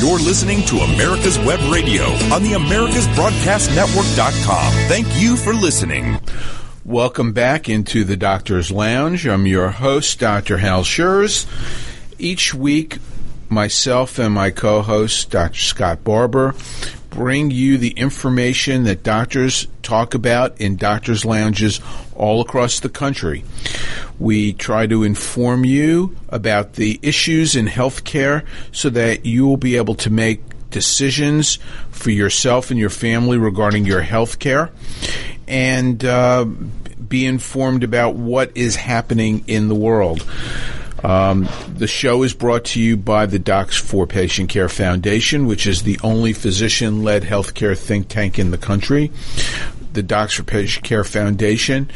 You're listening to America's Web Radio on the AmericasBroadcastNetwork.com. Thank you for listening. Welcome back into the Doctor's Lounge. I'm your host, Dr. Hal Scherz. Each week, myself and my co host, Dr. Scott Barber, bring you the information that doctors talk about in doctors' lounges all across the country. We try to inform you about the issues in healthcare so that you will be able to make decisions for yourself and your family regarding your healthcare. and uh, be informed about what is happening in the world. Um, the show is brought to you by the Docs for Patient Care Foundation, which is the only physician led healthcare think tank in the country. The Docs for Patient Care Foundation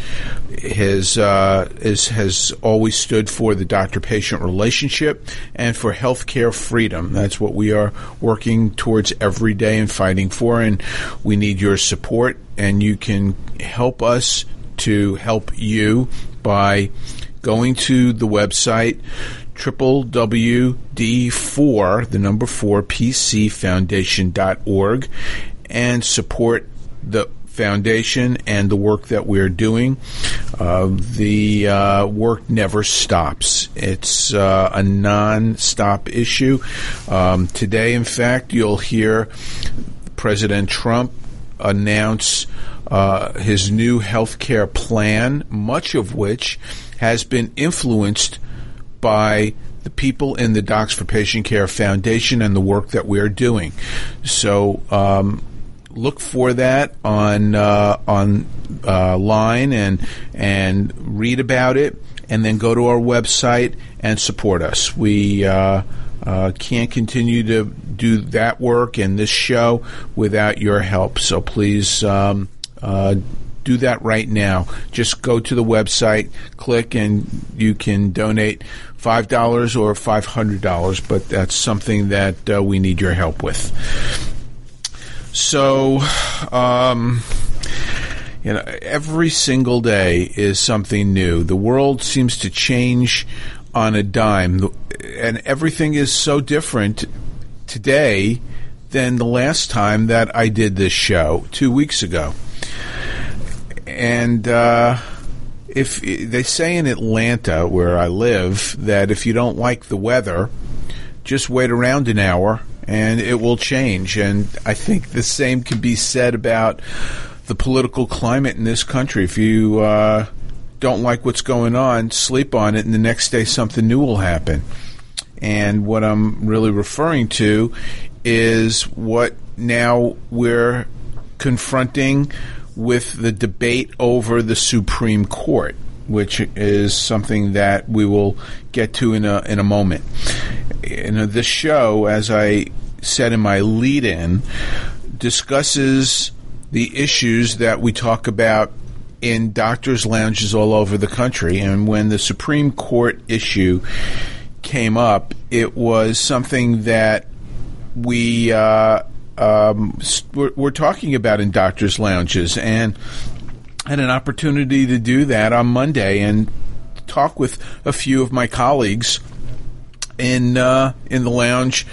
has uh, is, has always stood for the doctor-patient relationship and for healthcare freedom. That's what we are working towards every day and fighting for. And we need your support. And you can help us to help you by going to the website www.d4, the number 4, pcfoundation.org, and support the foundation and the work that we're doing. Uh, the uh, work never stops. It's uh, a non-stop issue. Um, today, in fact, you'll hear President Trump announce uh, his new health care plan, much of which has been influenced by the people in the Docs for Patient Care Foundation and the work that we're doing. So um, look for that on uh, on uh, line and and read about it, and then go to our website and support us. We uh, uh, can't continue to do that work and this show without your help. So please. Um, uh, do that right now. Just go to the website, click, and you can donate five dollars or five hundred dollars. But that's something that uh, we need your help with. So, um, you know, every single day is something new. The world seems to change on a dime, and everything is so different today than the last time that I did this show two weeks ago. And uh, if they say in Atlanta, where I live, that if you don't like the weather, just wait around an hour and it will change. And I think the same can be said about the political climate in this country. If you uh, don't like what's going on, sleep on it, and the next day something new will happen. And what I'm really referring to is what now we're confronting with the debate over the Supreme Court, which is something that we will get to in a in a moment. In this show, as I said in my lead-in, discusses the issues that we talk about in doctors' lounges all over the country. And when the Supreme Court issue came up, it was something that we uh, um, we're, we're, talking about in doctors' lounges, and had an opportunity to do that on Monday and talk with a few of my colleagues in uh, in the lounge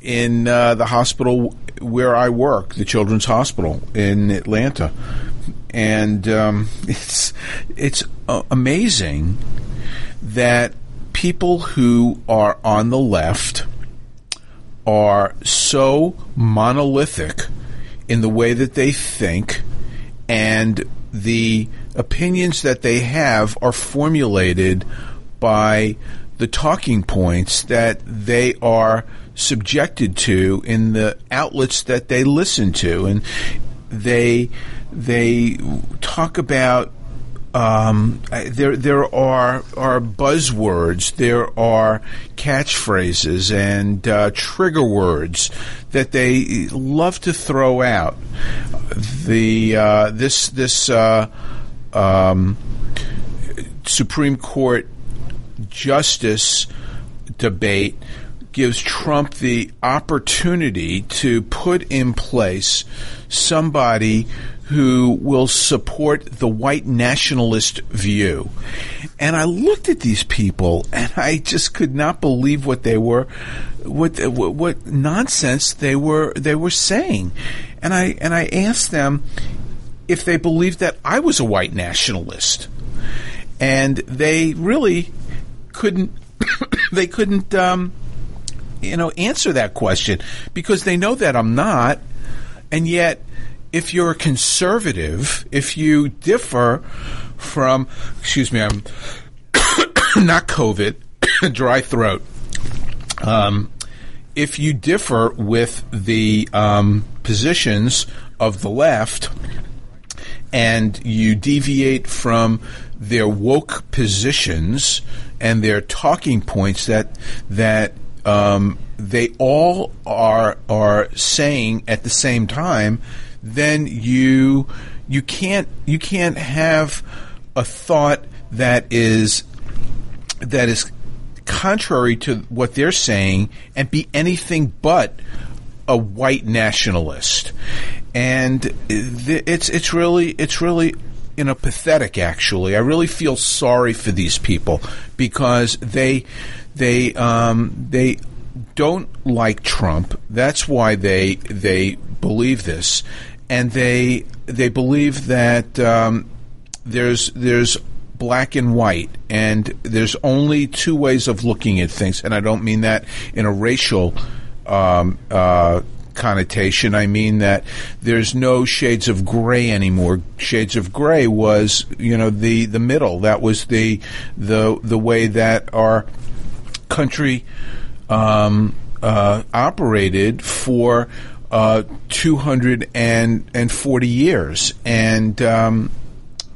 in uh, the hospital where I work, the Children's Hospital in Atlanta, and um, it's it's uh, amazing that people who are on the left are so monolithic in the way that they think and the opinions that they have are formulated by the talking points that they are subjected to in the outlets that they listen to. And they they talk about um, there there are are buzzwords, there are catchphrases and uh, trigger words that they love to throw out. The uh, this this uh, um, Supreme Court justice debate gives Trump the opportunity to put in place somebody who will support the white nationalist view. And I looked at these people and I just could not believe what they were, what, what, what nonsense they were, they were saying. And I, and I asked them if they believed that I was a white nationalist. And they really couldn't, they couldn't, um, you know, answer that question because they know that I'm not. And yet, if you're a conservative, if you differ from, excuse me, I'm not COVID, dry throat. Um, if you differ with the um, positions of the left and you deviate from their woke positions and their talking points that that um, they all are are saying at the same time, then you you can't you can't have a thought that is that is contrary to what they're saying and be anything but a white nationalist. And it's it's really it's really you know pathetic actually. I really feel sorry for these people because they they um, they don't like Trump. That's why they they believe this, and they they believe that um, there's there's black and white, and there's only two ways of looking at things. And I don't mean that in a racial um, uh, connotation. I mean that there's no shades of gray anymore. Shades of gray was, you know, the the middle. That was the the the way that our country um, uh, operated for uh, 240 years, and um,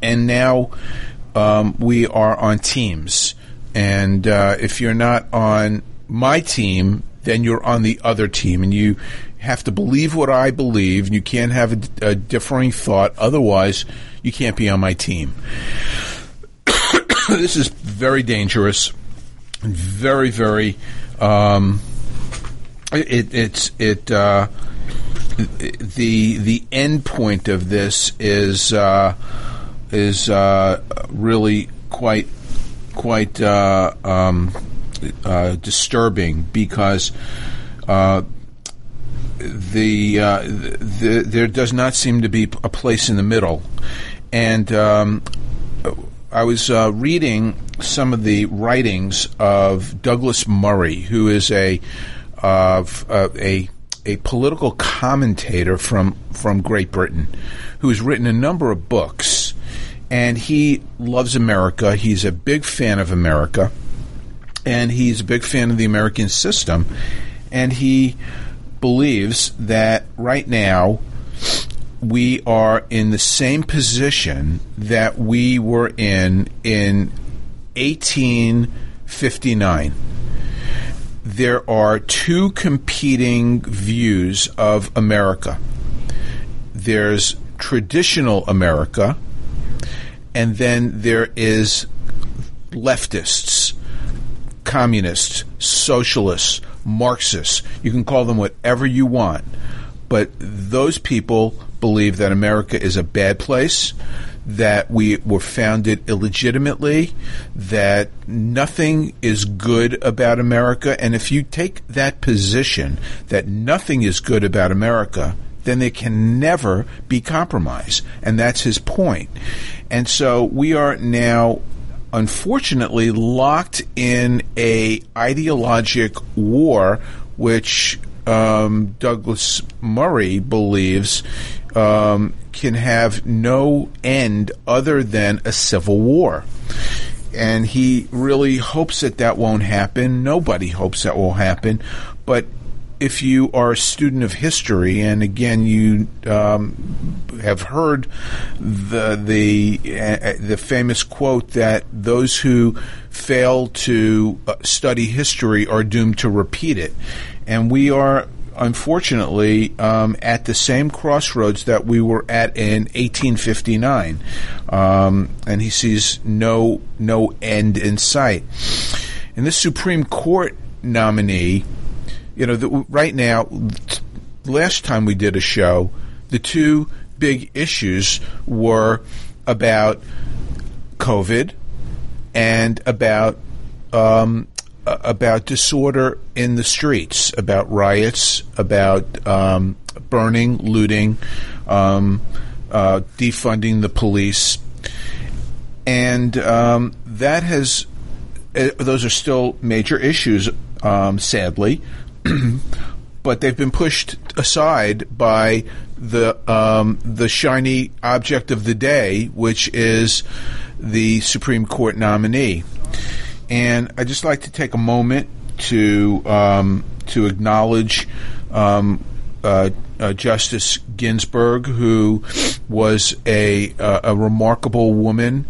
and now um, we are on teams. And uh, if you're not on my team, then you're on the other team, and you have to believe what I believe. And you can't have a, a differing thought, otherwise, you can't be on my team. this is very dangerous, very, very. Um, it, it's it. Uh, the the end point of this is uh, is uh, really quite quite uh, um, uh, disturbing because uh, the, uh, the, there does not seem to be a place in the middle, and um, I was reading some of the writings of Douglas Murray, who is a of a a political commentator from from Great Britain who has written a number of books and he loves America. He's a big fan of America and he's a big fan of the American system and he believes that right now we are in the same position that we were in in 1859 there are two competing views of America. There's traditional America, and then there is leftists, communists, socialists, Marxists. You can call them whatever you want. But those people believe that America is a bad place that we were founded illegitimately, that nothing is good about America. And if you take that position that nothing is good about America, then there can never be compromise. And that's his point. And so we are now unfortunately locked in a ideologic war which um, Douglas Murray believes um, can have no end other than a civil war. And he really hopes that that won't happen. Nobody hopes that will happen. But if you are a student of history, and again, you um, have heard the the uh, the famous quote that those who fail to uh, study history are doomed to repeat it, and we are unfortunately, um, at the same crossroads that we were at in 1859, um, and he sees no no end in sight. And this Supreme Court nominee, you know, the, right now, last time we did a show, the two big issues were about COVID and about um, about disorder in the streets, about riots, about um, burning, looting, um, uh, defunding the police, and um, that has. Uh, those are still major issues, um, sadly, but they've been pushed aside by the um, the shiny object of the day, which is the Supreme Court nominee. And I'd just like to take a moment to um, to acknowledge um, uh, uh, Justice Ginsburg, who was a uh, a remarkable woman.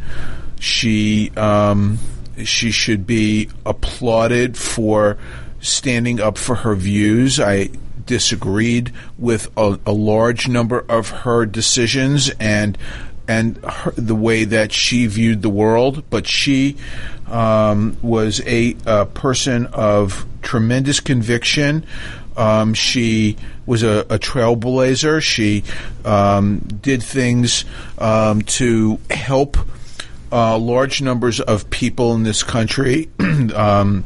She um, she should be applauded for standing up for her views. I disagreed with a, a large number of her decisions and and her, the way that she viewed the world, but she um, was a, a, person of tremendous conviction. Um, she was a, a trailblazer. She um, did things um, to help uh, large numbers of people in this country. Um,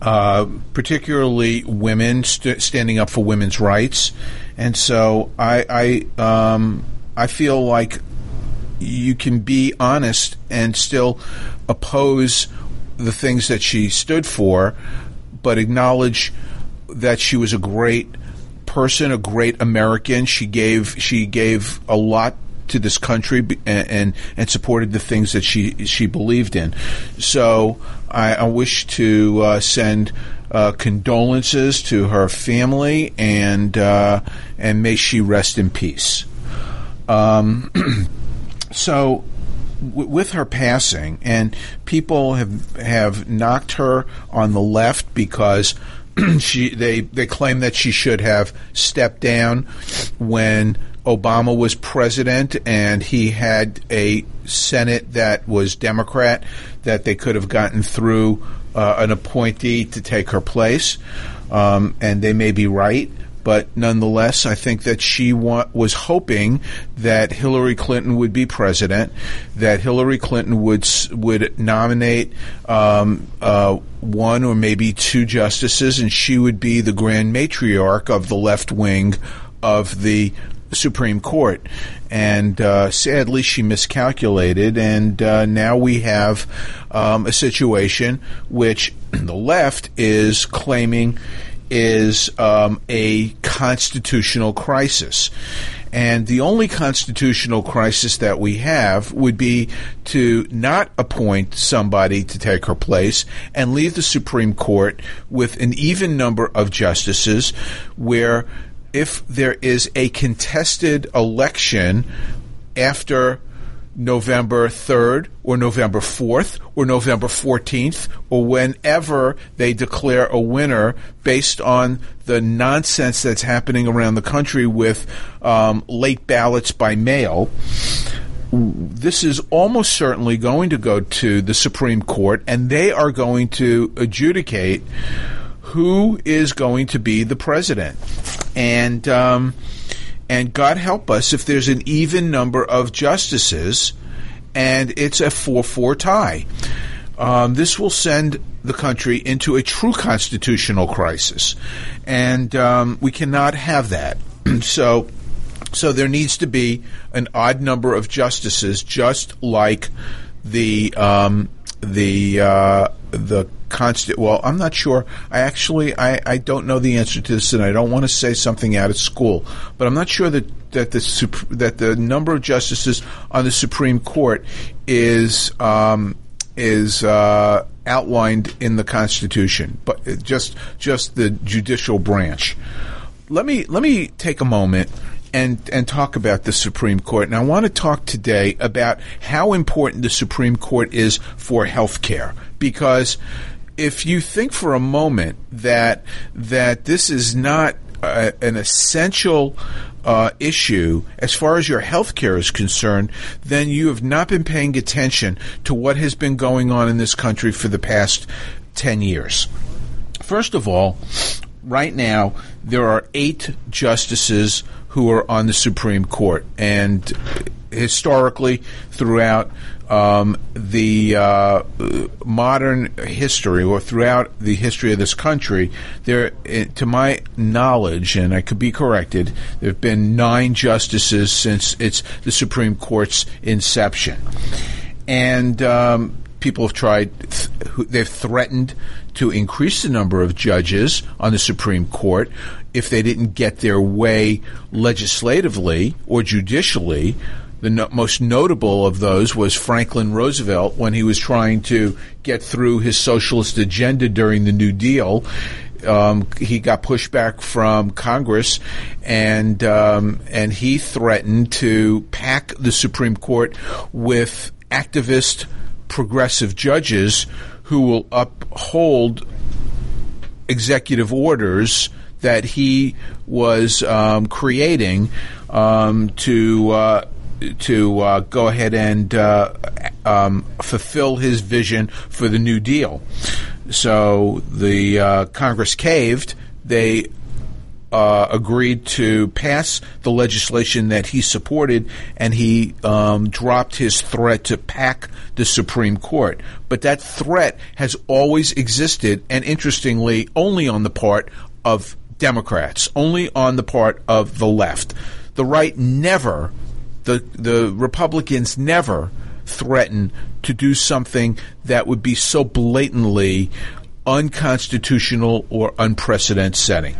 uh, particularly women st- standing up for women's rights, and so I I, um, I feel like you can be honest and still oppose the things that she stood for, but acknowledge that she was a great person, a great American. She gave she gave a lot to this country and, and, and supported the things that she she believed in. So I, I wish to uh, send. Uh, condolences to her family and uh, and may she rest in peace. Um, so with her passing, and people have have knocked her on the left because she they they claim that she should have stepped down when Obama was president and he had a Senate that was Democrat that they could have gotten through uh, an appointee to take her place, um, and they may be right but nonetheless, I think that she wa- was hoping that Hillary Clinton would be president, that Hillary Clinton would would nominate um, uh, one or maybe two justices, and she would be the grand matriarch of the left wing of the Supreme Court. And uh, sadly, she miscalculated, and uh, now we have um, a situation which the left is claiming is um, a constitutional crisis. And the only constitutional crisis that we have would be to not appoint somebody to take her place and leave the Supreme Court with an even number of justices where if there is a contested election after November 3rd or November 4th or November 14th or whenever they declare a winner based on the nonsense that's happening around the country with um, late ballots by mail. This is almost certainly going to go to the Supreme Court, and they are going to adjudicate who is going to be the president. And um, and God help us if there's an even number of justices and it's a 4 4 tie. Um, this will send the country into a true constitutional crisis. And um, we cannot have that. so. So there needs to be an odd number of justices, just like the um, the uh, the constant. Well, I'm not sure. I actually I, I don't know the answer to this, and I don't want to say something out of school. But I'm not sure that that the that the number of justices on the Supreme Court is um, is uh, outlined in the Constitution, but just just the judicial branch. Let me let me take a moment and and talk about the Supreme Court. And I want to talk today about how important the Supreme Court is for health care because if you think for a moment that that this is not uh, an essential uh, issue as far as your health care is concerned, then you have not been paying attention to what has been going on in this country for the past 10 years. First of all, right now, there are eight justices who are on the Supreme Court. And historically, throughout um, the uh, modern history or throughout the history of this country, there, eh, to my knowledge, and I could be corrected, there have been nine justices since it's the Supreme Court's inception, and um, people have tried. They've threatened to increase the number of judges on the Supreme Court if they didn't get their way legislatively or judicially the no- most notable of those was Franklin Roosevelt when he was trying to get through his socialist agenda during the New Deal. Um, he got pushback from Congress, and um, and he threatened to pack the Supreme Court with activist progressive judges who will uphold executive orders that he was um, creating um, to uh, to uh, go ahead and uh, um, fulfill his vision for the New Deal. So the uh, Congress caved. They uh, agreed to pass the legislation that he supported, and he um, dropped his threat to pack the Supreme Court. But that threat has always existed, and interestingly, only on the part of Democrats, only on the part of the left. The right never the the Republicans never threaten to do something that would be so blatantly unconstitutional or unprecedented setting.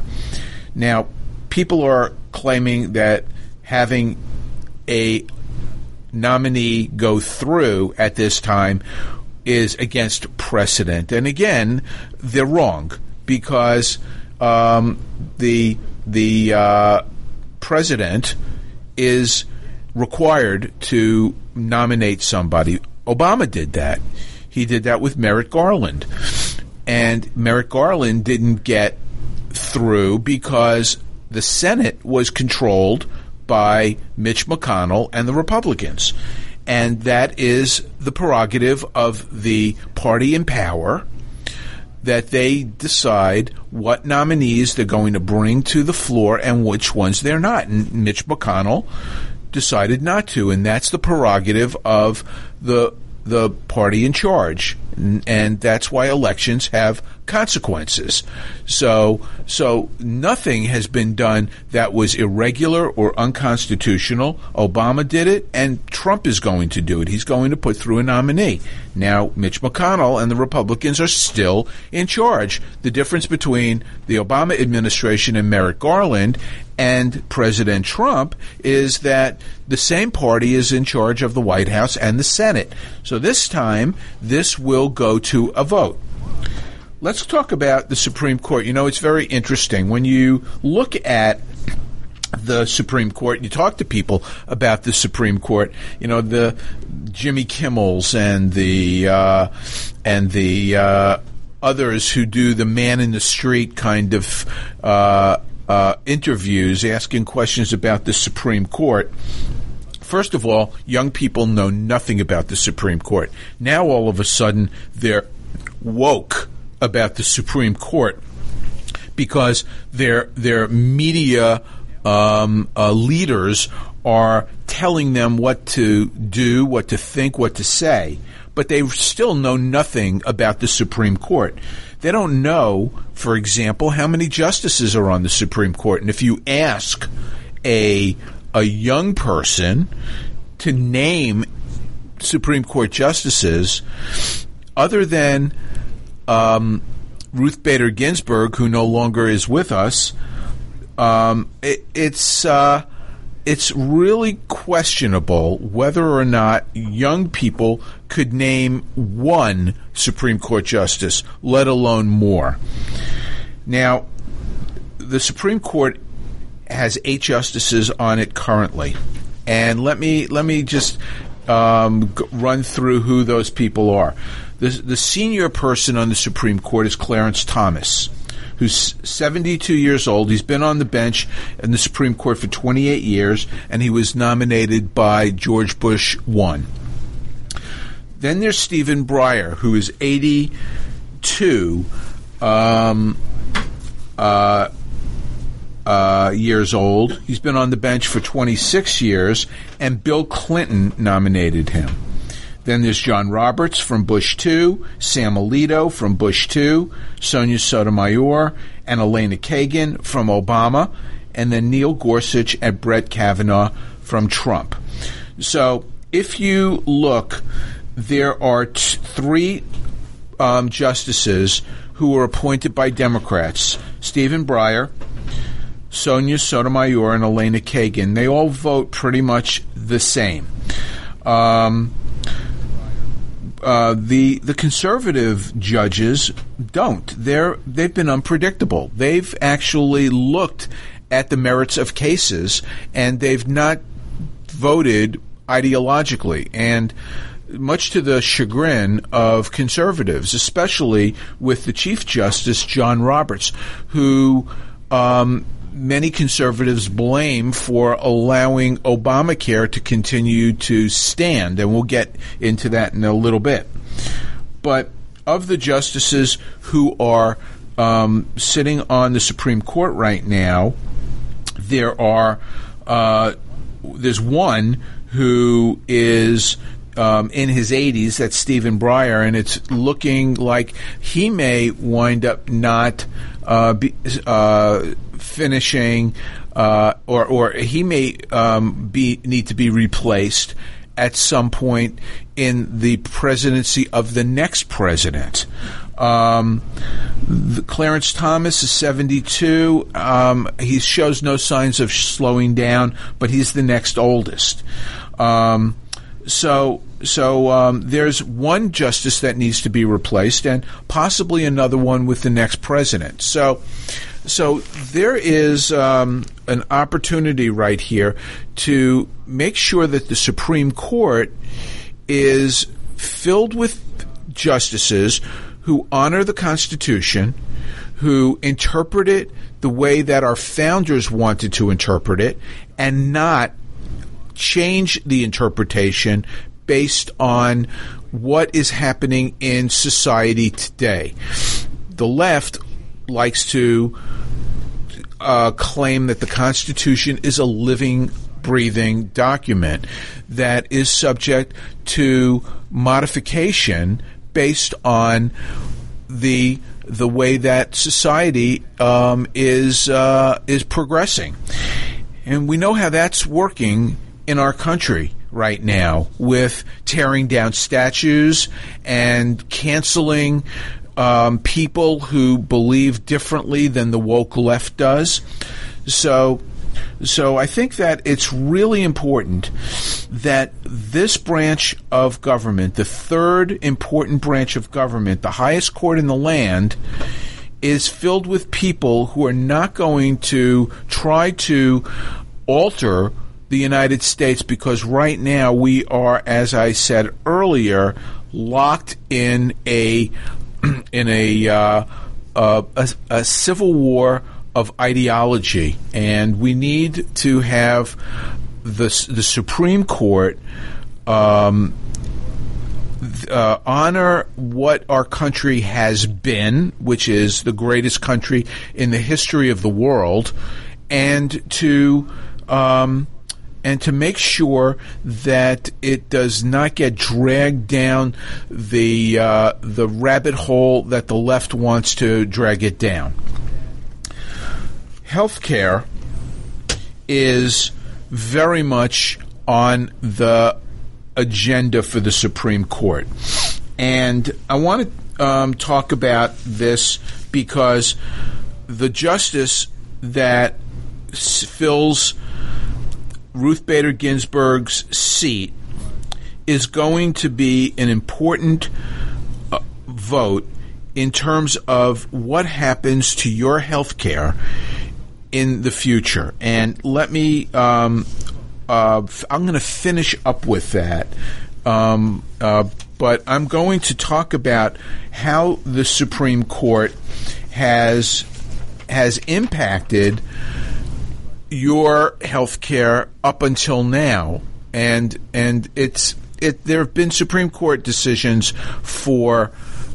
Now, people are claiming that having a nominee go through at this time is against precedent. And again, they're wrong because um, the the uh, president is required to nominate somebody. Obama did that. He did that with Merrick Garland. And Merrick Garland didn't get through because the Senate was controlled by Mitch McConnell and the Republicans. And that is the prerogative of the party in power that they decide what nominees they're going to bring to the floor and which ones they're not. And Mitch McConnell decided not to, and that's the prerogative of the the party in charge, and that's why elections have consequences. So, so nothing has been done that was irregular or unconstitutional. Obama did it, and Trump is going to do it. He's going to put through a nominee. Now, Mitch McConnell and the Republicans are still in charge. The difference between the Obama administration and Merrick Garland and President Trump is that the same party is in charge of the White House and the Senate. So this time, this will go to a vote. Let's talk about the Supreme Court. You know, it's very interesting. When you look at the Supreme Court, you talk to people about the Supreme Court. You know, the Jimmy Kimmels and the uh, and the uh, others who do the man in the street kind of uh, uh interviews, asking questions about the Supreme Court. First of all, young people know nothing about the Supreme Court. Now, all of a sudden, they're woke about the Supreme Court because their their media um, uh, leaders are telling them what to do, what to think, what to say, but they still know nothing about the Supreme Court. They don't know, for example, how many justices are on the Supreme Court, and if you ask a a young person to name Supreme Court justices, other than um, Ruth Bader Ginsburg, who no longer is with us, um, it, it's uh, it's really questionable whether or not young people could name one Supreme Court justice, let alone more. Now, the Supreme Court has eight justices on it currently, and let me let me just um, run through who those people are. The, the senior person on the Supreme Court is Clarence Thomas, who's 72 years old. He's been on the bench in the Supreme Court for 28 years, and he was nominated by George Bush 1. Then there's Stephen Breyer, who is 82. Um, uh, uh, years old. He's been on the bench for 26 years, and Bill Clinton nominated him. Then there's John Roberts from Bush 2, Sam Alito from Bush 2, Sonia Sotomayor, and Elena Kagan from Obama, and then Neil Gorsuch and Brett Kavanaugh from Trump. So if you look, there are t- three um, justices who were appointed by Democrats Stephen Breyer, Sonia Sotomayor, and Elena Kagan. They all vote pretty much the same. Um, uh, the the conservative judges don't. They're they've been unpredictable. They've actually looked at the merits of cases and they've not voted ideologically and much to the chagrin of conservatives, especially with the Chief Justice John Roberts, who um, many conservatives blame for allowing Obamacare to continue to stand, and we'll get into that in a little bit. But of the justices who are um, sitting on the Supreme Court right now, there are uh, there's one who is um, in his 80s. That's Stephen Breyer, and it's looking like he may wind up not be, uh, finishing, uh, or or he may um, be need to be replaced at some point in the presidency of the next president. Um, Clarence Thomas is 72. Um, he shows no signs of slowing down, but he's the next oldest. Um, so, so um, there's one justice that needs to be replaced, and possibly another one with the next president. So, so there is um, an opportunity right here to make sure that the Supreme Court is filled with justices who honor the Constitution, who interpret it the way that our founders wanted to interpret it, and not change the interpretation based on what is happening in society today. The left likes to uh, claim that the Constitution is a living, breathing document that is subject to modification based on the the way that society um, is uh, is progressing, and we know how that's working in our country right now with tearing down statues and canceling um, people who believe differently than the woke left does. So, so I think that it's really important that this branch of government, the third important branch of government, the highest court in the land, is filled with people who are not going to try to alter the United States because right now we are, as I said earlier, locked in a in a, uh, uh, a, a civil war of ideology, and we need to have the the Supreme Court. Um, uh, honor what our country has been, which is the greatest country in the history of the world, and to um, and to make sure that it does not get dragged down the uh, the rabbit hole that the left wants to drag it down. Healthcare is very much on the agenda for the Supreme Court, and I want to um, talk about this because the justice that fills Ruth Bader Ginsburg's seat is going to be an important uh, vote in terms of what happens to your health care in the future. And let me, um, uh, I'm going to finish up with that. Um, uh, but I'm going to talk about how the Supreme Court has has impacted your health care up until now, and and it's it. There have been Supreme Court decisions for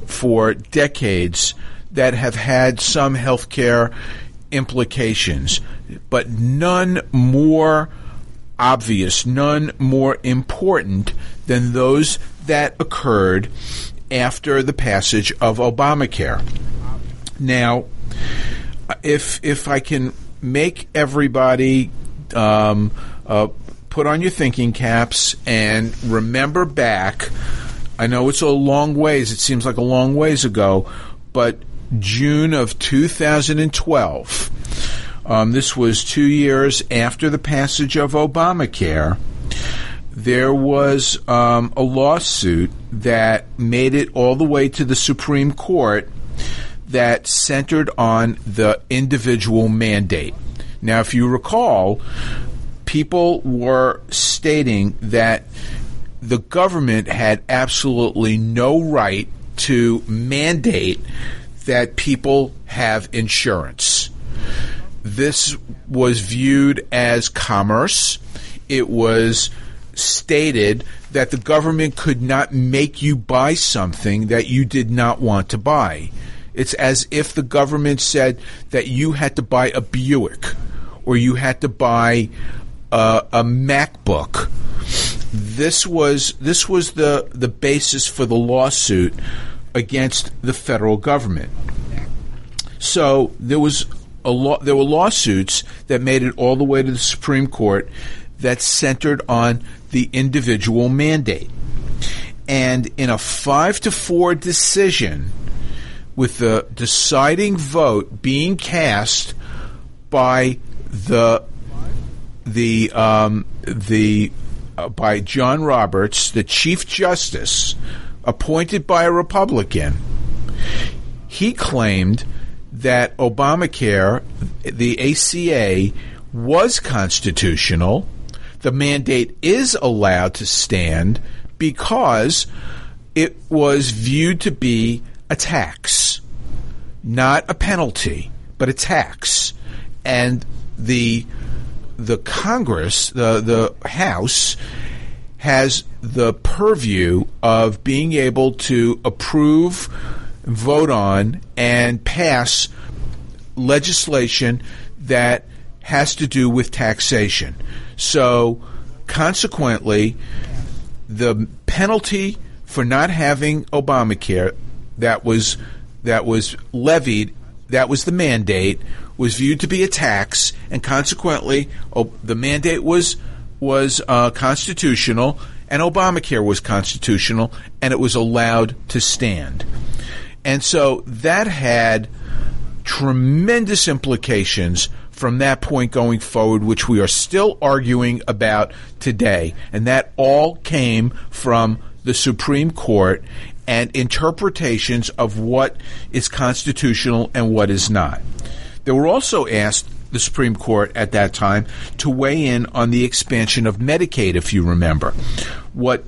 for decades that have had some health care implications, but none more obvious, none more important than those that occurred after the passage of Obamacare. Now, if if I can make everybody um, uh, put on your thinking caps and remember back. I know it's a long ways. It seems like a long ways ago, but June of 2012. Um, this was two years after the passage of Obamacare. There was um, a lawsuit that made it all the way to the Supreme Court that centered on the individual mandate. Now, if you recall, people were stating that the government had absolutely no right to mandate that people have insurance. This was viewed as commerce. It was stated that the government could not make you buy something that you did not want to buy. It's as if the government said that you had to buy a Buick or you had to buy a, a MacBook. This was this was the the basis for the lawsuit against the federal government. So there was a law, there were lawsuits that made it all the way to the Supreme Court that centered on the individual mandate. And in a five to four decision, with the deciding vote being cast by the the um, the uh, by John Roberts, the Chief Justice, appointed by a Republican, he claimed that Obamacare, the ACA, was constitutional. The mandate is allowed to stand because it was viewed to be a tax, not a penalty, but a tax. And the the Congress, the the House, has the purview of being able to approve, vote on, and pass legislation that has to do with taxation. So, consequently, the penalty for not having Obamacare that was that was levied, that was the mandate, was viewed to be a tax, and consequently, oh, the mandate was was uh, constitutional, and Obamacare was constitutional, and it was allowed to stand. And so that had tremendous implications from that point going forward, which we are still arguing about today. And that all came from the Supreme Court and interpretations of what is constitutional and what is not. They were also asked the Supreme Court at that time to weigh in on the expansion of Medicaid, if you remember. What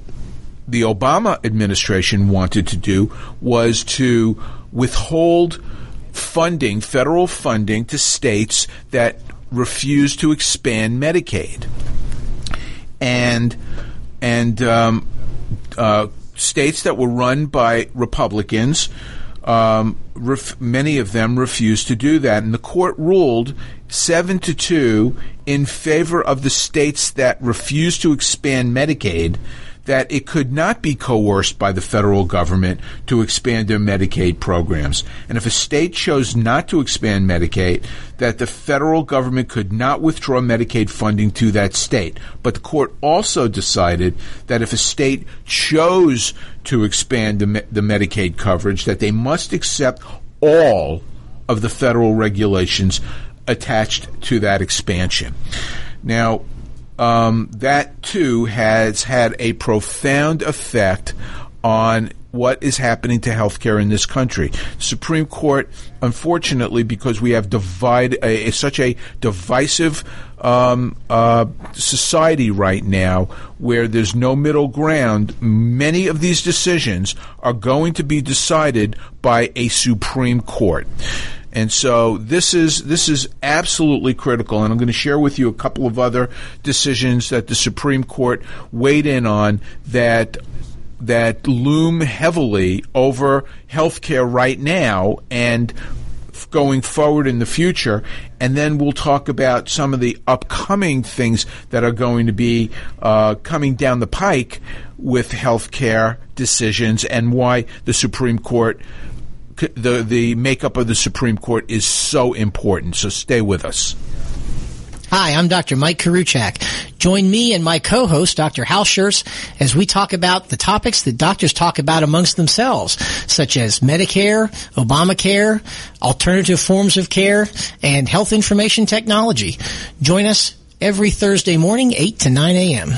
the Obama administration wanted to do was to withhold funding, federal funding, to states that refused to expand Medicaid. And and um, uh, states that were run by Republicans um, ref- many of them refused to do that, and the court ruled seven to two in favor of the states that refused to expand Medicaid. That it could not be coerced by the federal government to expand their Medicaid programs. And if a state chose not to expand Medicaid, that the federal government could not withdraw Medicaid funding to that state. But the court also decided that if a state chose to expand the, the Medicaid coverage, that they must accept all of the federal regulations attached to that expansion. Now, um, that too has had a profound effect on what is happening to healthcare in this country. Supreme Court, unfortunately, because we have divide a, a, such a divisive um, uh, society right now, where there's no middle ground, many of these decisions are going to be decided by a Supreme Court. And so this is this is absolutely critical, and I'm going to share with you a couple of other decisions that the Supreme Court weighed in on that that loom heavily over healthcare right now and going forward in the future, and then we'll talk about some of the upcoming things that are going to be uh, coming down the pike with healthcare decisions and why the Supreme Court. The the makeup of the Supreme Court is so important. So stay with us. Hi, I'm Dr. Mike Koriwchak. Join me and my co-host, Dr. Hal as we talk about the topics that doctors talk about amongst themselves, such as Medicare, Obamacare, alternative forms of care, and health information technology. Join us every Thursday morning, 8 to 9 a.m.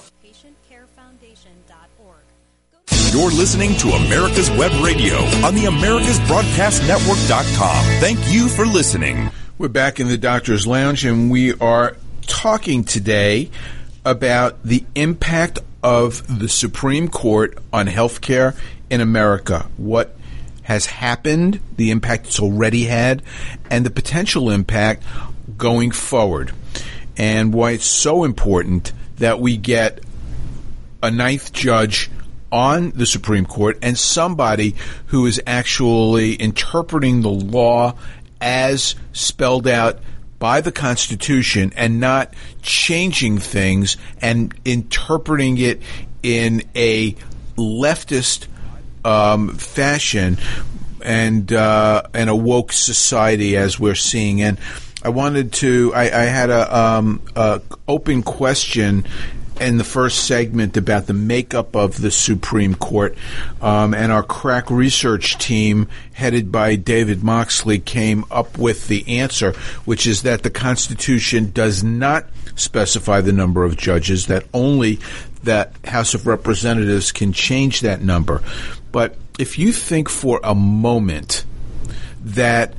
You're listening to America's Web Radio on the AmericasBroadcastNetwork.com. Thank you for listening. We're back in the Doctor's Lounge and we are talking today about the impact of the Supreme Court on healthcare in America. What has happened, the impact it's already had, and the potential impact going forward. And why it's so important that we get a ninth judge on the Supreme Court and somebody who is actually interpreting the law as spelled out by the Constitution and not changing things and interpreting it in a leftist um, fashion and uh, and a woke society as we're seeing. And I wanted to. I, I had a, um, a open question in the first segment about the makeup of the Supreme Court, um, and our crack research team, headed by David Moxley, came up with the answer, which is that the Constitution does not specify the number of judges; that only that House of Representatives can change that number. But if you think for a moment that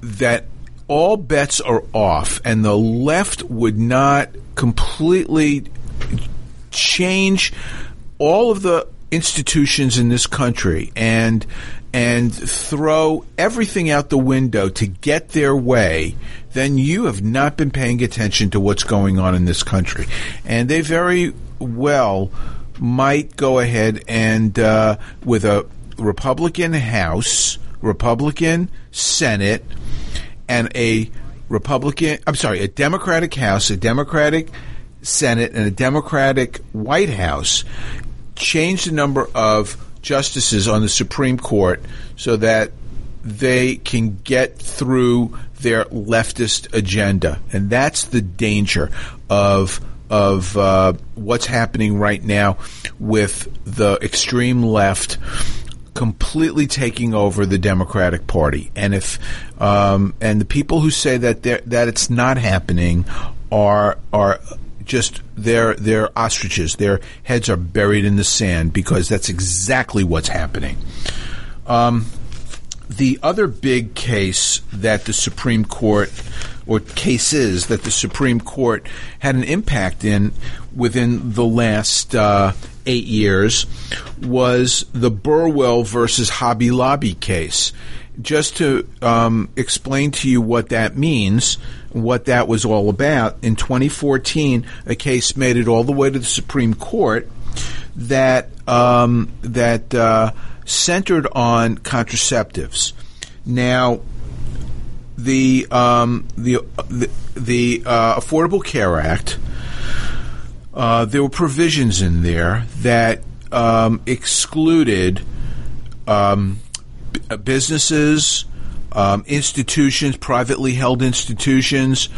that all bets are off and the left would not completely change all of the institutions in this country and and throw everything out the window to get their way, then you have not been paying attention to what's going on in this country. And they very well might go ahead and, uh, with a Republican House, Republican Senate, and a Republican, I'm sorry, a Democratic House, a Democratic Senate and a Democratic White House change the number of justices on the Supreme Court so that they can get through their leftist agenda, and that's the danger of of uh, what's happening right now with the extreme left completely taking over the Democratic Party. And if um, and the people who say that that it's not happening are are just they're they're ostriches. Their heads are buried in the sand because that's exactly what's happening. Um, the other big case that the Supreme Court or cases that the Supreme Court had an impact in within the last uh, eight years was the Burwell versus Hobby Lobby case. Just to um, explain to you what that means, what that was all about, in 2014, a case made it all the way to the Supreme Court that um, that uh, centered on contraceptives. Now, the um, the the, the uh, Affordable Care Act. Uh, there were provisions in there that um, excluded um, uh, businesses, um, institutions, privately held institutions,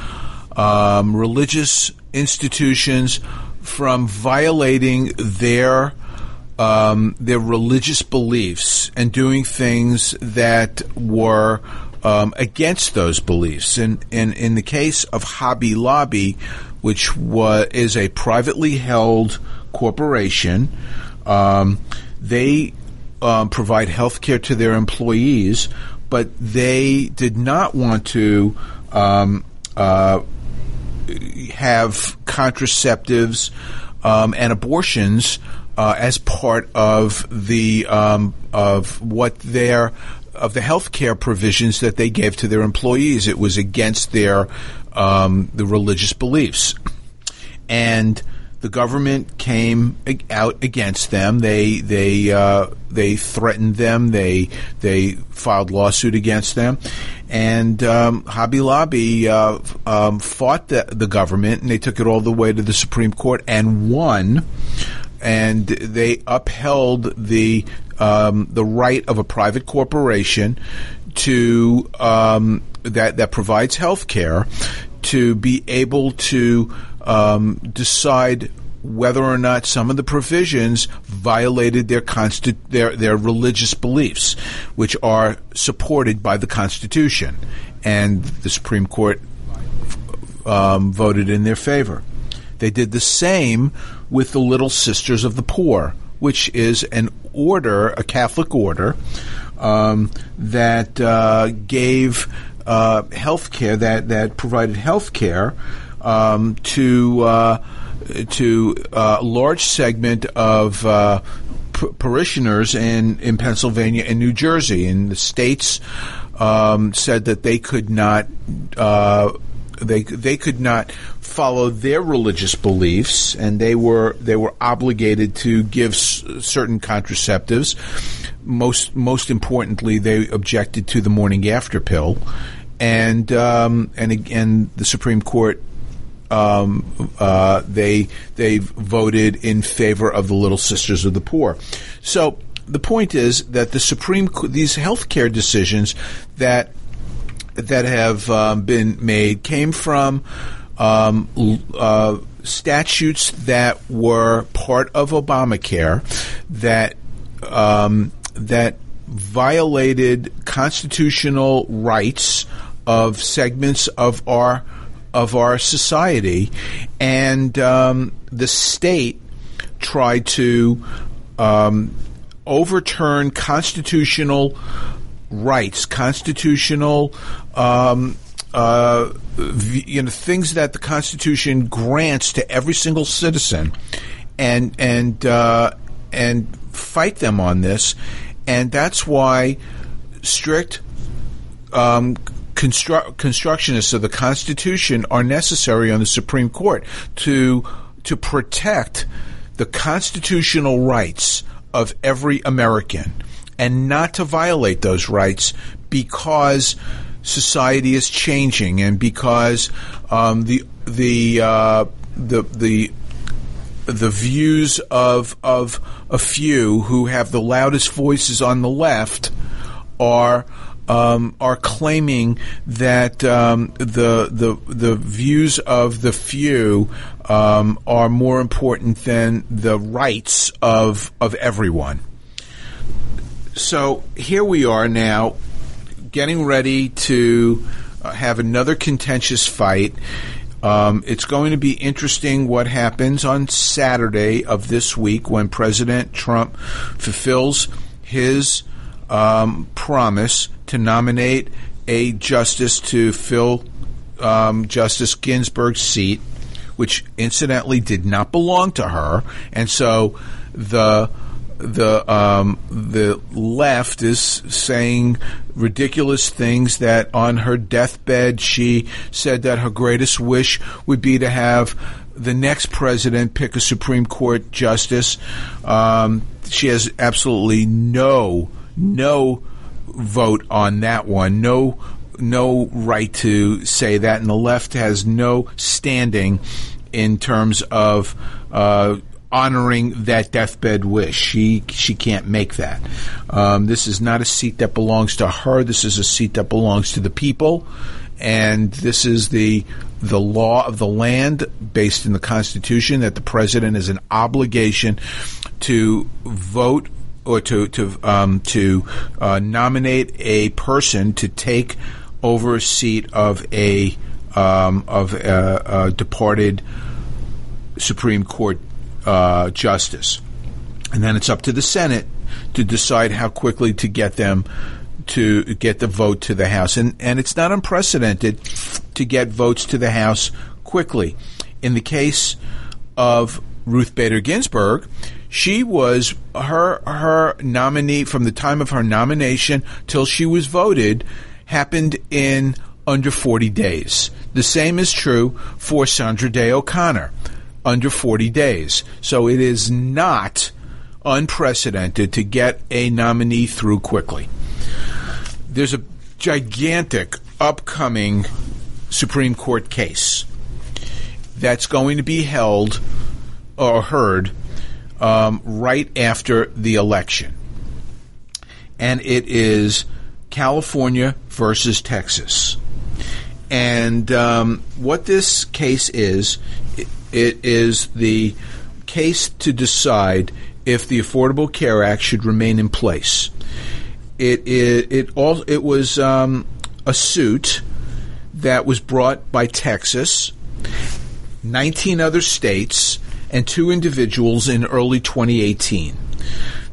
um, religious institutions from violating their um, their religious beliefs and doing things that were um, against those beliefs. And, and in the case of Hobby Lobby, which is a privately held corporation, um, they um, provide health care to their employees, but they did not want to um, uh, have contraceptives um, and abortions uh, as part of the um, of what their of the health care provisions that they gave to their employees. It was against their um, the religious beliefs, and the government came out against them. They they uh, they threatened them. They they filed lawsuit against them, and um, Hobby Lobby uh, um, fought the, the government, and they took it all the way to the Supreme Court and won. And they upheld the um, the right of a private corporation to um, that that provides health care to be able to um, decide whether or not some of the provisions violated their consti- their their religious beliefs, which are supported by the Constitution, and the Supreme Court um, voted in their favor. They did the same with the Little Sisters of the Poor, which is an order, a Catholic order, um, that uh, gave uh, health care, that, that provided health care um, to, uh, to uh, a large segment of uh, parishioners in, in Pennsylvania and New Jersey. And the states um, said that they could not uh, they they could not follow their religious beliefs, and they were they were obligated to give s- certain contraceptives. Most most importantly, they objected to the morning after pill, and um, and again, the Supreme Court. Um, uh, they they voted in favor of the Little Sisters of the Poor. So the point is that the Supreme these healthcare decisions that that have um, been made came from um, uh, statutes that were part of Obamacare that um, that violated constitutional rights of segments of our of our society, and um, the state tried to um, overturn constitutional rights, constitutional, um, uh, you know, things that the Constitution grants to every single citizen, and and uh, and fight them on this, and that's why strict um, constru- constructionists of the Constitution are necessary on the Supreme Court to to protect the constitutional rights of every American and not to violate those rights because society is changing and because um, the the uh, the the the views of of a few who have the loudest voices on the left are um, are claiming that um, the the the views of the few um, are more important than the rights of of everyone. So here we are now, getting ready to uh, have another contentious fight. Um, it's going to be interesting what happens on Saturday of this week when President Trump fulfills his um, promise to nominate a justice to fill um, Justice Ginsburg's seat, which incidentally did not belong to her, and so the the um, the left is saying ridiculous things that on her deathbed she said that her greatest wish would be to have the next president pick a Supreme Court justice. Um, she has absolutely no no vote on that one. No no right to say that, and the left has no standing in terms of uh, honoring that deathbed wish. She she can't make that. Um, this is not a seat that belongs to her. This is a seat that belongs to the people, and this is the the law of the land based in the Constitution that the president is an obligation to vote or to to um, to uh, nominate a person to take over a seat of a um, of a, a departed Supreme Court uh, justice. And then it's up to the Senate to decide how quickly to get them to get the vote to the House, and and it's not unprecedented to get votes to the House quickly. In the case of Ruth Bader Ginsburg, she was her her nominee from the time of her nomination till she was voted happened in under 40 days. The same is true for Sandra Day O'Connor, under 40 days. So it is not unprecedented to get a nominee through quickly. There's a gigantic upcoming Supreme Court case that's going to be held or heard um, right after the election. And it is California versus Texas. And um, what this case is, it, it is the case to decide if the Affordable Care Act should remain in place. It it it, all, it was um, a suit that was brought by Texas, 19 other states, and two individuals in early 2018.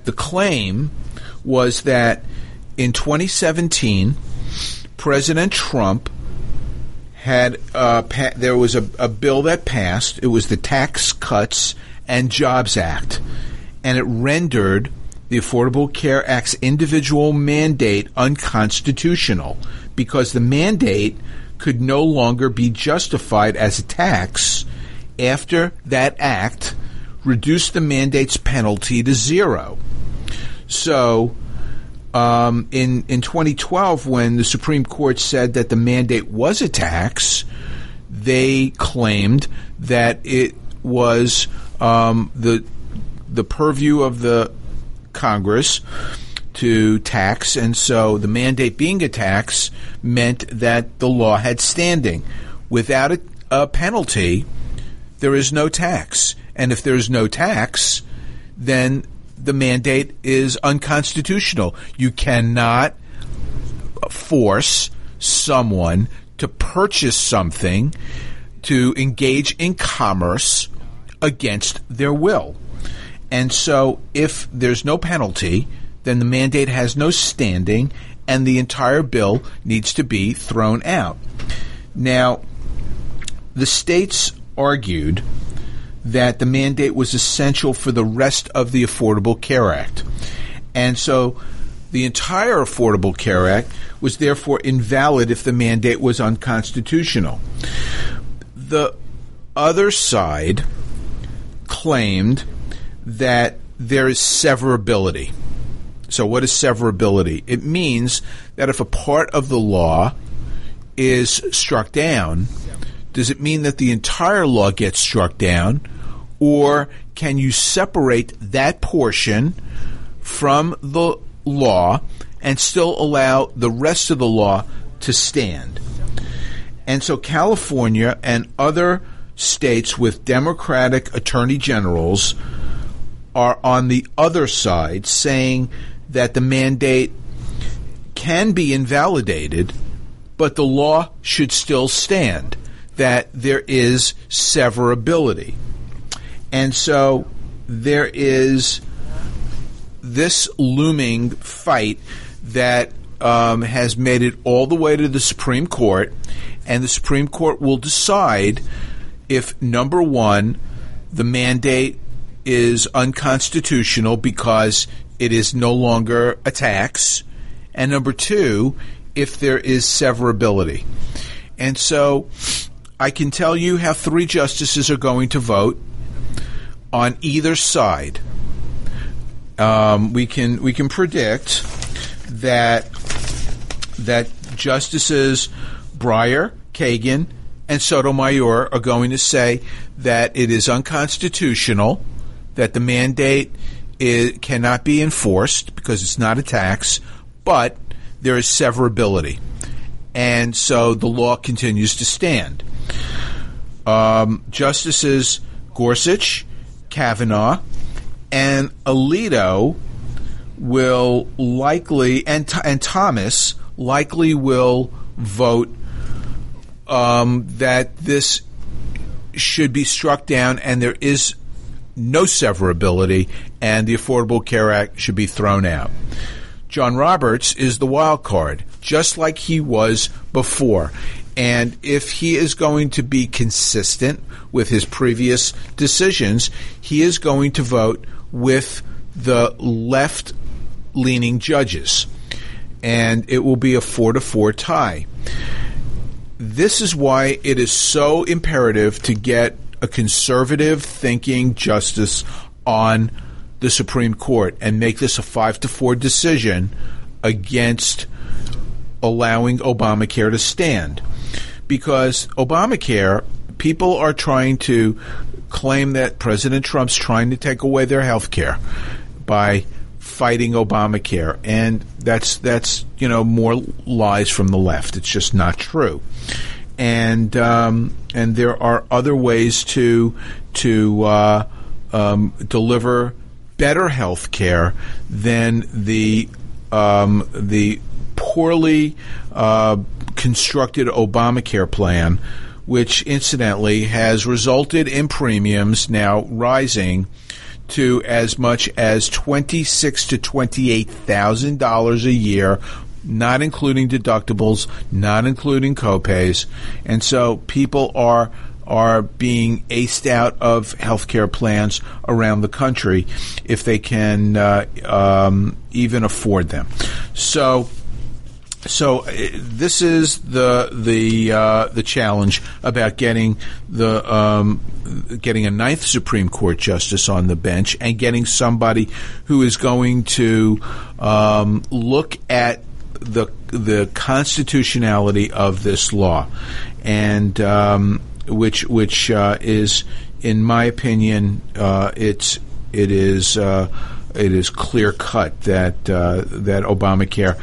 The claim was that in 2017, President Trump had uh, pa- there was a, a bill that passed. It was the Tax Cuts and Jobs Act, and it rendered the Affordable Care Act's individual mandate unconstitutional because the mandate could no longer be justified as a tax after that act reduced the mandate's penalty to zero. So um, in in 2012, when the Supreme Court said that the mandate was a tax, they claimed that it was um, the the purview of the Congress to tax, and so the mandate being a tax meant that the law had standing. Without a, a penalty, there is no tax, and if there is no tax, then the mandate is unconstitutional. You cannot force someone to purchase something to engage in commerce against their will. And so if there's no penalty, then the mandate has no standing and the entire bill needs to be thrown out. Now, the states argued that the mandate was essential for the rest of the Affordable Care Act. And so the entire Affordable Care Act was therefore invalid if the mandate was unconstitutional. The other side claimed that there is severability. So, what is severability? It means that if a part of the law is struck down, does it mean that the entire law gets struck down, or can you separate that portion from the law and still allow the rest of the law to stand? And so California and other states with Democratic attorney generals are on the other side saying that the mandate can be invalidated, but the law should still stand, that there is severability. And so there is this looming fight that um, has made it all the way to the Supreme Court, and the Supreme Court will decide if number one, the mandate is unconstitutional because it is no longer a tax, and number two, if there is severability. And so I can tell you how three justices are going to vote on either side. Um, we can we can predict that that justices Breyer, Kagan, and Sotomayor are going to say that it is unconstitutional, that the mandate is, cannot be enforced because it's not a tax, but there is severability, and so the law continues to stand. Um, justices Gorsuch Kavanaugh, and Alito will likely and and Thomas likely will vote um, that this should be struck down, and there is no severability, and the Affordable Care Act should be thrown out. John Roberts is the wild card, just like he was before. And if he is going to be consistent with his previous decisions, he is going to vote with the left leaning judges. And it will be a four to four tie. This is why it is so imperative to get a conservative thinking justice on the Supreme Court and make this a five to four decision against allowing Obamacare to stand. Because Obamacare, people are trying to claim that President Trump's trying to take away their health care by fighting Obamacare, and that's that's you know more lies from the left. It's just not true, and um, and there are other ways to to uh, um, deliver better health care than the um, the poorly uh, constructed Obamacare plan, which incidentally has resulted in premiums now rising to as much as twenty six to twenty eight thousand dollars a year, not including deductibles, not including copays, and so people are are being aced out of healthcare plans around the country if they can uh, um, even afford them. So so uh, this is the the uh, the challenge about getting the um, getting a ninth Supreme Court justice on the bench and getting somebody who is going to um, look at the the constitutionality of this law, and um, which which uh, is, in my opinion, uh, it's it is. It is clear cut that uh, that Obamacare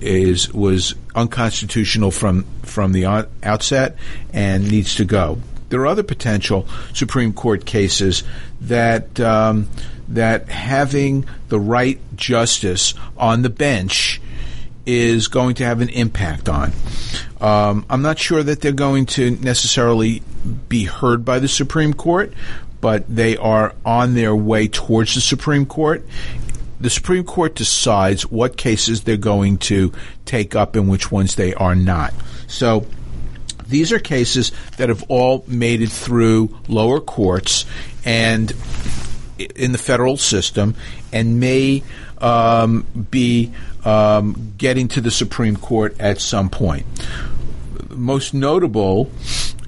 is was unconstitutional from from the outset and needs to go. There are other potential Supreme Court cases that um, that having the right justice on the bench is going to have an impact on. Um, I'm not sure that they're going to necessarily be heard by the Supreme Court, but they are on their way towards the Supreme Court. The Supreme Court decides what cases they're going to take up and which ones they are not. So these are cases that have all made it through lower courts and in the federal system and may um, be um, getting to the Supreme Court at some point. Most notable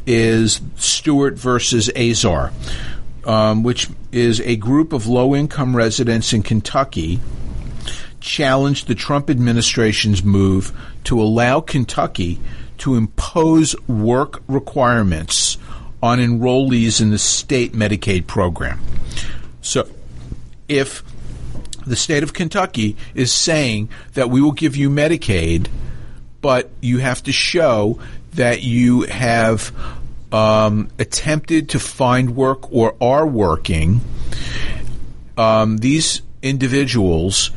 is Stewart versus Azar um, which is a group of low income residents in Kentucky, challenged the Trump administration's move to allow Kentucky to impose work requirements on enrollees in the state Medicaid program. So, if the state of Kentucky is saying that we will give you Medicaid, but you have to show that you have um, attempted to find work or are working, um, these individuals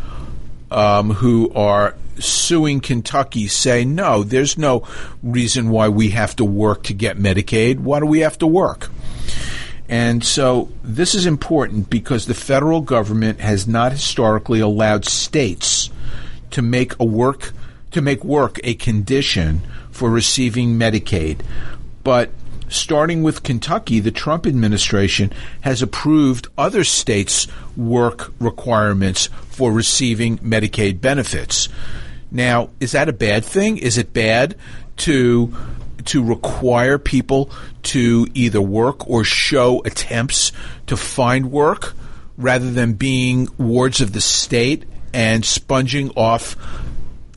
um, who are suing Kentucky say, no, there's no reason why we have to work to get Medicaid. Why do we have to work? And so this is important because the federal government has not historically allowed states to make a work to make work a condition for receiving Medicaid. But starting with Kentucky, the Trump administration has approved other states' work requirements for receiving Medicaid benefits. Now, is that a bad thing? Is it bad to to require people to either work or show attempts to find work rather than being wards of the state and sponging off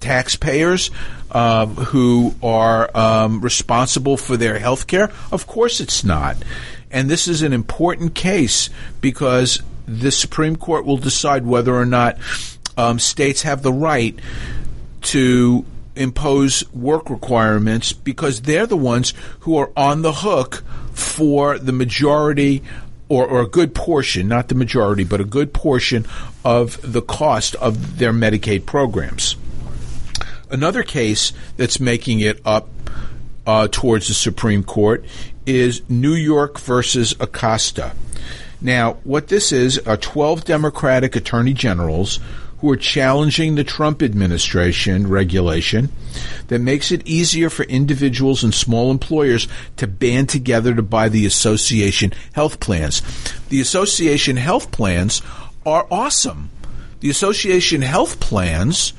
taxpayers? Uh, who are um, responsible for their health care? Of course it's not. And this is an important case because the Supreme Court will decide whether or not um, states have the right to impose work requirements because they're the ones who are on the hook for the majority or, or, a good portion, not the majority, but a good portion of the cost of their Medicaid programs. Another case that's making it up uh, towards the Supreme Court is New York versus Acosta. Now, what this is are 12 Democratic attorney generals who are challenging the Trump administration regulation that makes it easier for individuals and small employers to band together to buy the association health plans. The association health plans are awesome. The association health plans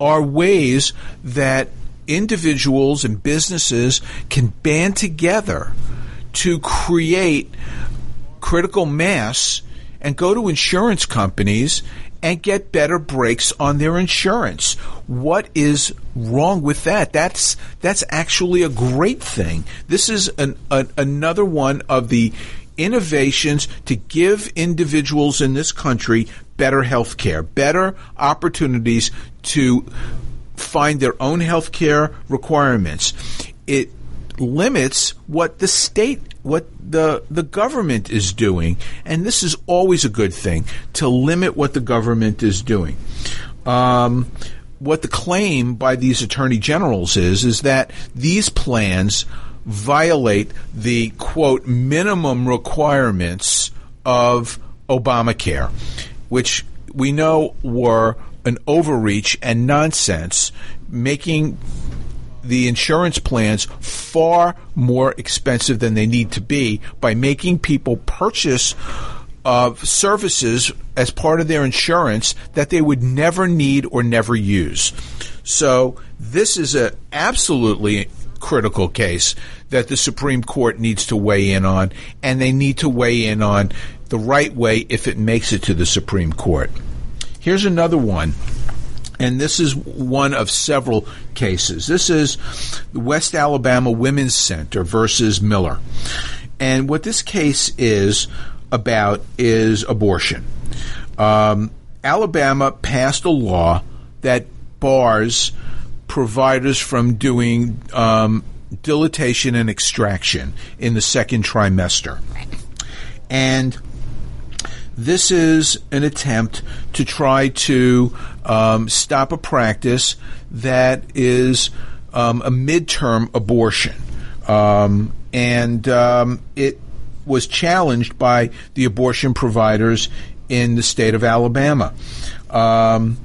are ways that individuals and businesses can band together to create critical mass and go to insurance companies and get better breaks on their insurance. What is wrong with that? That's that's actually a great thing. This is an, a, another one of the innovations to give individuals in this country better health care, better opportunities to find their own health care requirements. It limits what the state what the the government is doing and this is always a good thing to limit what the government is doing um, what the claim by these attorney generals is is that these plans violate the quote minimum requirements of Obamacare which we know were an overreach and nonsense making the insurance plans far more expensive than they need to be by making people purchase uh, services as part of their insurance that they would never need or never use. So this is a absolutely critical case that the Supreme Court needs to weigh in on, and they need to weigh in on the right way if it makes it to the Supreme Court. Here's another one and this is one of several cases. This is the West Alabama Women's Center versus Miller. And what this case is about is abortion. Um, Alabama passed a law that bars providers from doing um, dilatation and extraction in the second trimester. And this is an attempt to try to um, stop a practice that is um, a midterm abortion. Um, and um, it was challenged by the abortion providers in the state of Alabama. Um,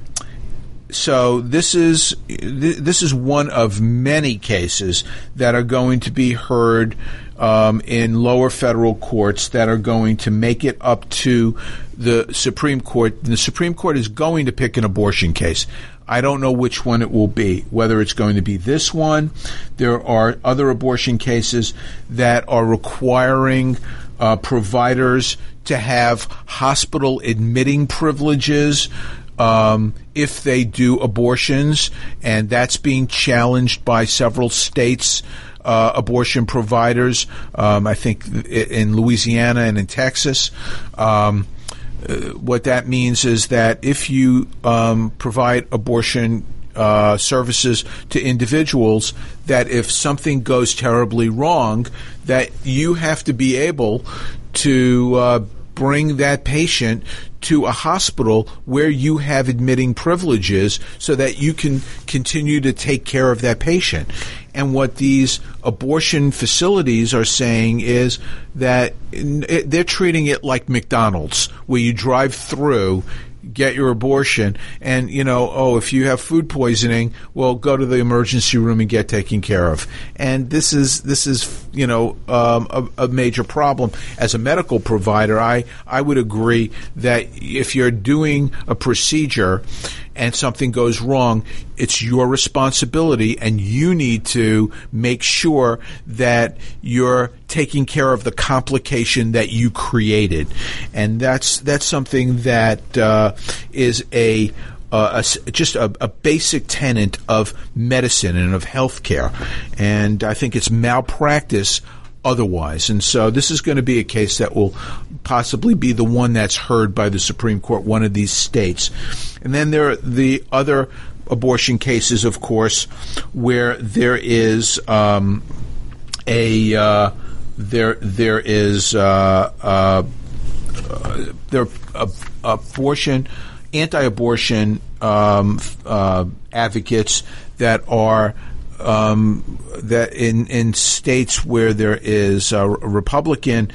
so this is this is one of many cases that are going to be heard um, in lower federal courts that are going to make it up to the Supreme Court. The Supreme Court is going to pick an abortion case. I don't know which one it will be, whether it's going to be this one. There are other abortion cases that are requiring uh, providers to have hospital admitting privileges um, if they do abortions, and that's being challenged by several states. Uh, abortion providers, um, I think in Louisiana and in Texas. Um, uh, what that means is that if you um, provide abortion uh, services to individuals, that if something goes terribly wrong, that you have to be able to uh, bring that patient to a hospital where you have admitting privileges so that you can continue to take care of that patient. And what these abortion facilities are saying is that they're treating it like McDonald's, where you drive through get your abortion. And you know oh if you have food poisoning well go to the emergency room and get taken care of. And this is this is you know um, a, a, major problem. As a medical provider i i would agree that if you're doing a procedure and something goes wrong, it's your responsibility and you need to make sure that you're taking care of the complication that you created. And that's, that's something that uh, is a uh, a, just a, a, basic tenet of medicine and of healthcare. And I think it's malpractice otherwise. And so this is going to be a case that will possibly be the one that's heard by the Supreme Court, one of these states. And then there are the other abortion cases, of course, where there is um, a uh, there there is uh, uh, there abortion anti-abortion um, uh, advocates that are um, that in in states where there is uh, Republican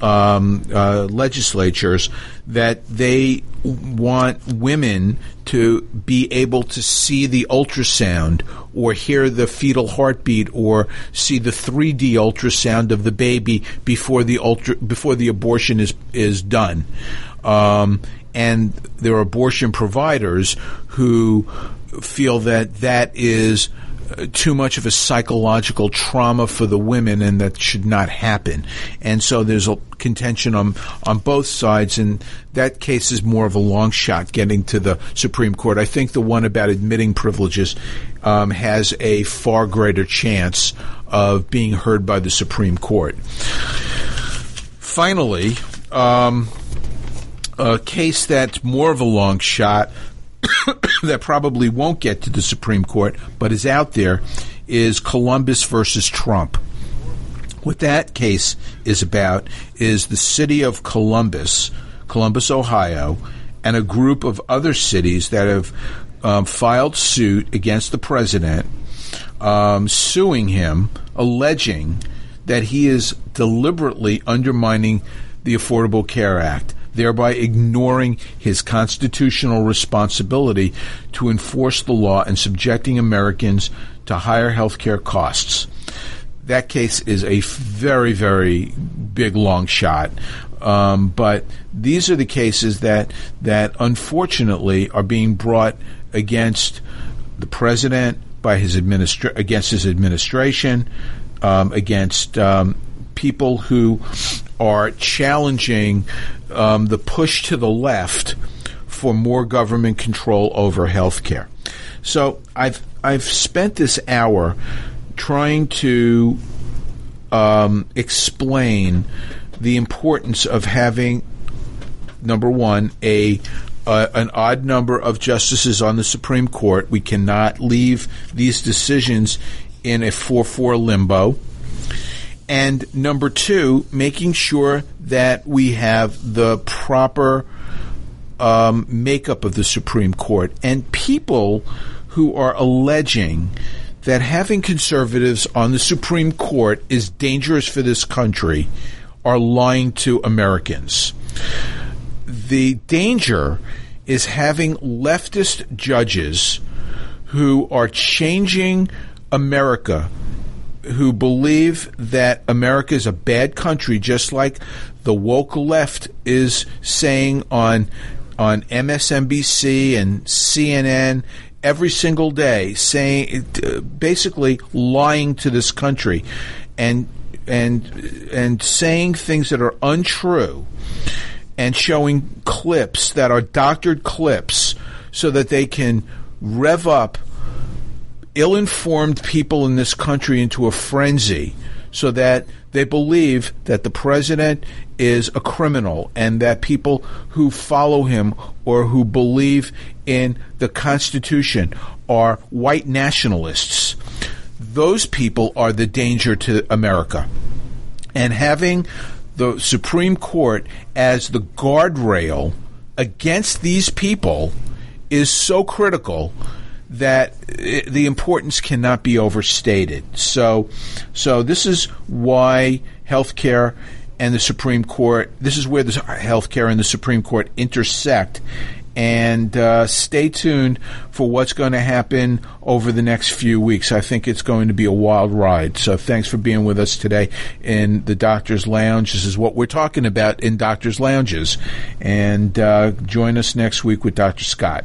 um, uh, legislatures that they want women to be able to see the ultrasound or hear the fetal heartbeat or see the 3D ultrasound of the baby before the ultra before the abortion is is done. Um, and there are abortion providers who feel that that is too much of a psychological trauma for the women and that should not happen. And so there's a contention on on both sides and that case is more of a long shot getting to the Supreme Court. I think the one about admitting privileges um, has a far greater chance of being heard by the Supreme Court. Finally, um, a case that's more of a long shot that probably won't get to the Supreme Court, but is out there, is Columbus versus Trump. What that case is about is the city of Columbus, Columbus, Ohio, and a group of other cities that have um, filed suit against the president, um, suing him, alleging that he is deliberately undermining the Affordable Care Act thereby ignoring his constitutional responsibility to enforce the law and subjecting Americans to higher health care costs. That case is a very, very big long shot. Um, but these are the cases that that unfortunately are being brought against the president by his administra- against his administration, um, against um, people who are challenging um, the push to the left for more government control over healthcare. So I've I've spent this hour trying to um, explain the importance of having number one a uh, an odd number of justices on the Supreme Court. We cannot leave these decisions in a 4 4 limbo. And number two, making sure that we have the proper um, makeup of the Supreme Court and people who are alleging that having conservatives on the Supreme Court is dangerous for this country are lying to Americans. The danger is having leftist judges who are changing America who believe that America is a bad country, just like the woke left is saying on on MSNBC and CNN every single day, saying uh, basically lying to this country and and and saying things that are untrue and showing clips that are doctored clips so that they can rev up ill informed people in this country into a frenzy so that they believe that the president is a criminal and that people who follow him or who believe in the Constitution are white nationalists. Those people are the danger to America. And having the Supreme Court as the guardrail against these people is so critical that the importance cannot be overstated. So, so this is why healthcare and the Supreme Court. This is where the healthcare and the Supreme Court intersect. And uh, stay tuned for what's going to happen over the next few weeks. I think it's going to be a wild ride. So thanks for being with us today in the Doctor's Lounge. This is what we're talking about in Doctor's Lounges. And uh, join us next week with Dr. Scott.